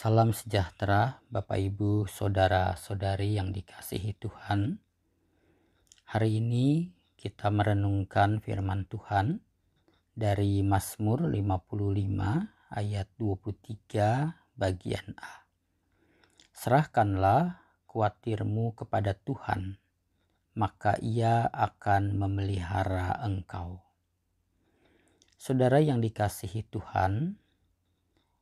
Salam sejahtera, Bapak, Ibu, saudara-saudari yang dikasihi Tuhan. Hari ini kita merenungkan firman Tuhan dari Mazmur 55 ayat 23 bagian A. Serahkanlah kuatirmu kepada Tuhan, maka ia akan memelihara engkau. Saudara yang dikasihi Tuhan,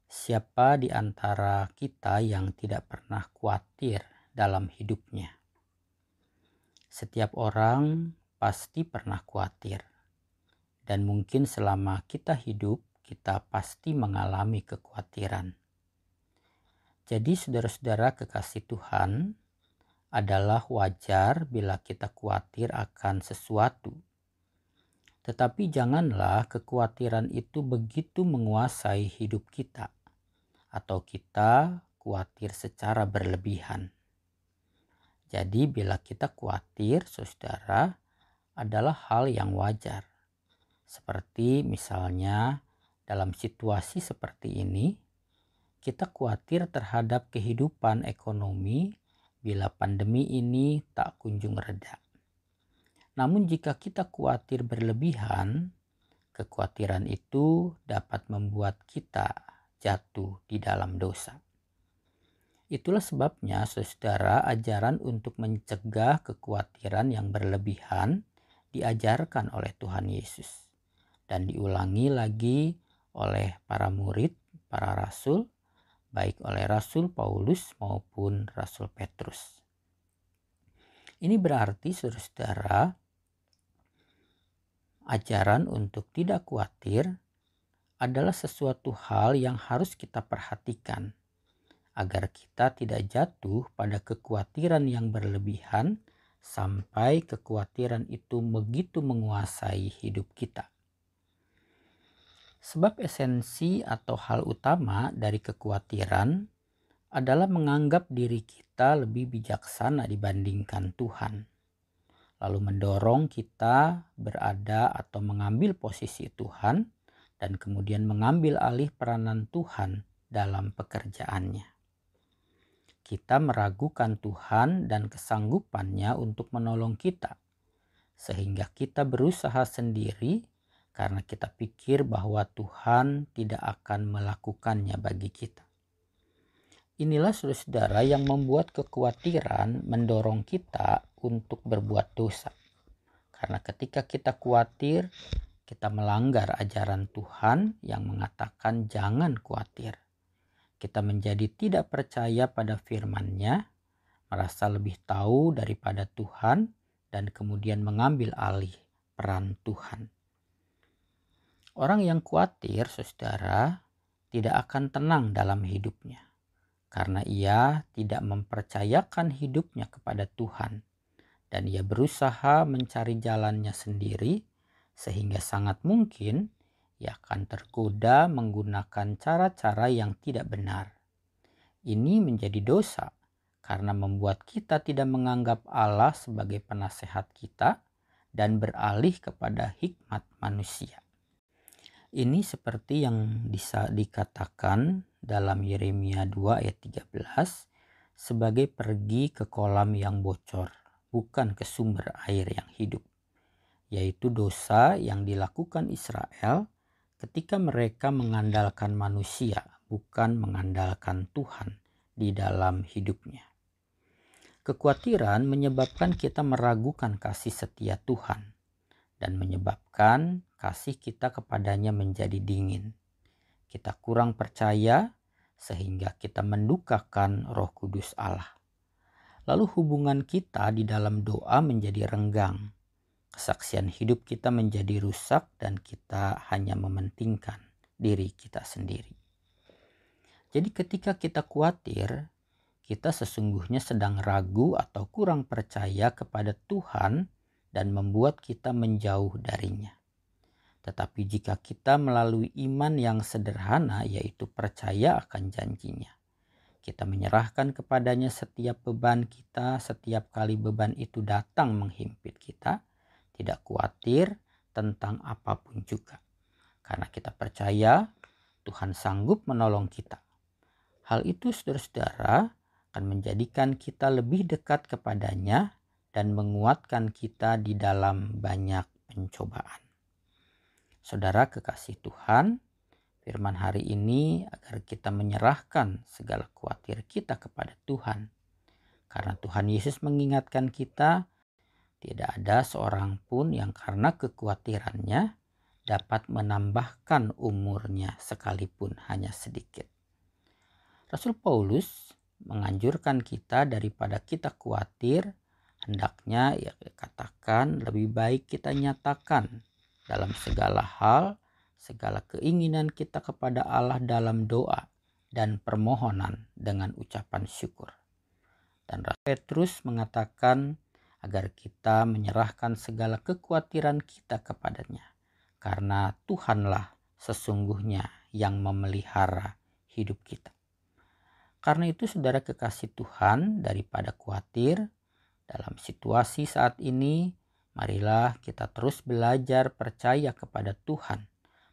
Siapa di antara kita yang tidak pernah khawatir dalam hidupnya? Setiap orang pasti pernah khawatir, dan mungkin selama kita hidup, kita pasti mengalami kekhawatiran. Jadi, saudara-saudara kekasih Tuhan, adalah wajar bila kita khawatir akan sesuatu. Tetapi janganlah kekhawatiran itu begitu menguasai hidup kita atau kita khawatir secara berlebihan. Jadi bila kita khawatir, saudara, adalah hal yang wajar. Seperti misalnya dalam situasi seperti ini, kita khawatir terhadap kehidupan ekonomi bila pandemi ini tak kunjung reda. Namun jika kita khawatir berlebihan, kekhawatiran itu dapat membuat kita jatuh di dalam dosa. Itulah sebabnya saudara ajaran untuk mencegah kekhawatiran yang berlebihan diajarkan oleh Tuhan Yesus dan diulangi lagi oleh para murid, para rasul, baik oleh Rasul Paulus maupun Rasul Petrus. Ini berarti saudara ajaran untuk tidak khawatir adalah sesuatu hal yang harus kita perhatikan agar kita tidak jatuh pada kekhawatiran yang berlebihan sampai kekhawatiran itu begitu menguasai hidup kita. Sebab esensi atau hal utama dari kekhawatiran adalah menganggap diri kita lebih bijaksana dibandingkan Tuhan, lalu mendorong kita berada atau mengambil posisi Tuhan dan kemudian mengambil alih peranan Tuhan dalam pekerjaannya. Kita meragukan Tuhan dan kesanggupannya untuk menolong kita, sehingga kita berusaha sendiri karena kita pikir bahwa Tuhan tidak akan melakukannya bagi kita. Inilah saudara-saudara yang membuat kekhawatiran mendorong kita untuk berbuat dosa. Karena ketika kita khawatir, kita melanggar ajaran Tuhan yang mengatakan jangan khawatir. Kita menjadi tidak percaya pada firman-Nya, merasa lebih tahu daripada Tuhan dan kemudian mengambil alih peran Tuhan. Orang yang khawatir, saudara, tidak akan tenang dalam hidupnya karena ia tidak mempercayakan hidupnya kepada Tuhan dan ia berusaha mencari jalannya sendiri sehingga sangat mungkin ia akan tergoda menggunakan cara-cara yang tidak benar. Ini menjadi dosa karena membuat kita tidak menganggap Allah sebagai penasehat kita dan beralih kepada hikmat manusia. Ini seperti yang bisa dikatakan dalam Yeremia 2 ayat 13 sebagai pergi ke kolam yang bocor, bukan ke sumber air yang hidup yaitu dosa yang dilakukan Israel ketika mereka mengandalkan manusia, bukan mengandalkan Tuhan di dalam hidupnya. Kekhawatiran menyebabkan kita meragukan kasih setia Tuhan dan menyebabkan kasih kita kepadanya menjadi dingin. Kita kurang percaya sehingga kita mendukakan Roh Kudus Allah. Lalu hubungan kita di dalam doa menjadi renggang kesaksian hidup kita menjadi rusak dan kita hanya mementingkan diri kita sendiri. Jadi ketika kita khawatir, kita sesungguhnya sedang ragu atau kurang percaya kepada Tuhan dan membuat kita menjauh darinya. Tetapi jika kita melalui iman yang sederhana yaitu percaya akan janjinya. Kita menyerahkan kepadanya setiap beban kita, setiap kali beban itu datang menghimpit kita, tidak khawatir tentang apa pun juga. Karena kita percaya Tuhan sanggup menolong kita. Hal itu saudara-saudara akan menjadikan kita lebih dekat kepadanya dan menguatkan kita di dalam banyak pencobaan. Saudara kekasih Tuhan, firman hari ini agar kita menyerahkan segala khawatir kita kepada Tuhan. Karena Tuhan Yesus mengingatkan kita, tidak ada seorang pun yang karena kekhawatirannya dapat menambahkan umurnya sekalipun hanya sedikit. Rasul Paulus menganjurkan kita daripada kita khawatir, hendaknya ya katakan lebih baik kita nyatakan dalam segala hal, segala keinginan kita kepada Allah dalam doa dan permohonan dengan ucapan syukur. Dan Rasul Petrus mengatakan agar kita menyerahkan segala kekhawatiran kita kepadanya karena Tuhanlah sesungguhnya yang memelihara hidup kita. Karena itu saudara kekasih Tuhan daripada khawatir dalam situasi saat ini, marilah kita terus belajar percaya kepada Tuhan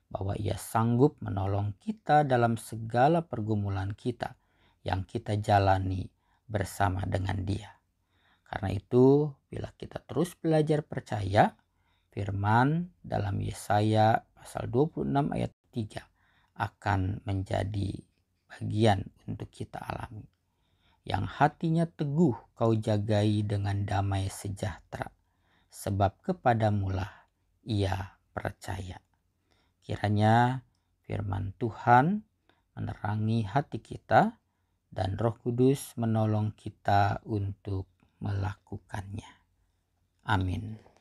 bahwa ia sanggup menolong kita dalam segala pergumulan kita yang kita jalani bersama dengan dia. Karena itu, bila kita terus belajar percaya, firman dalam Yesaya pasal 26 ayat 3 akan menjadi bagian untuk kita alami. Yang hatinya teguh kau jagai dengan damai sejahtera, sebab kepadamulah ia percaya. Kiranya firman Tuhan menerangi hati kita dan Roh Kudus menolong kita untuk melakukannya. Amin.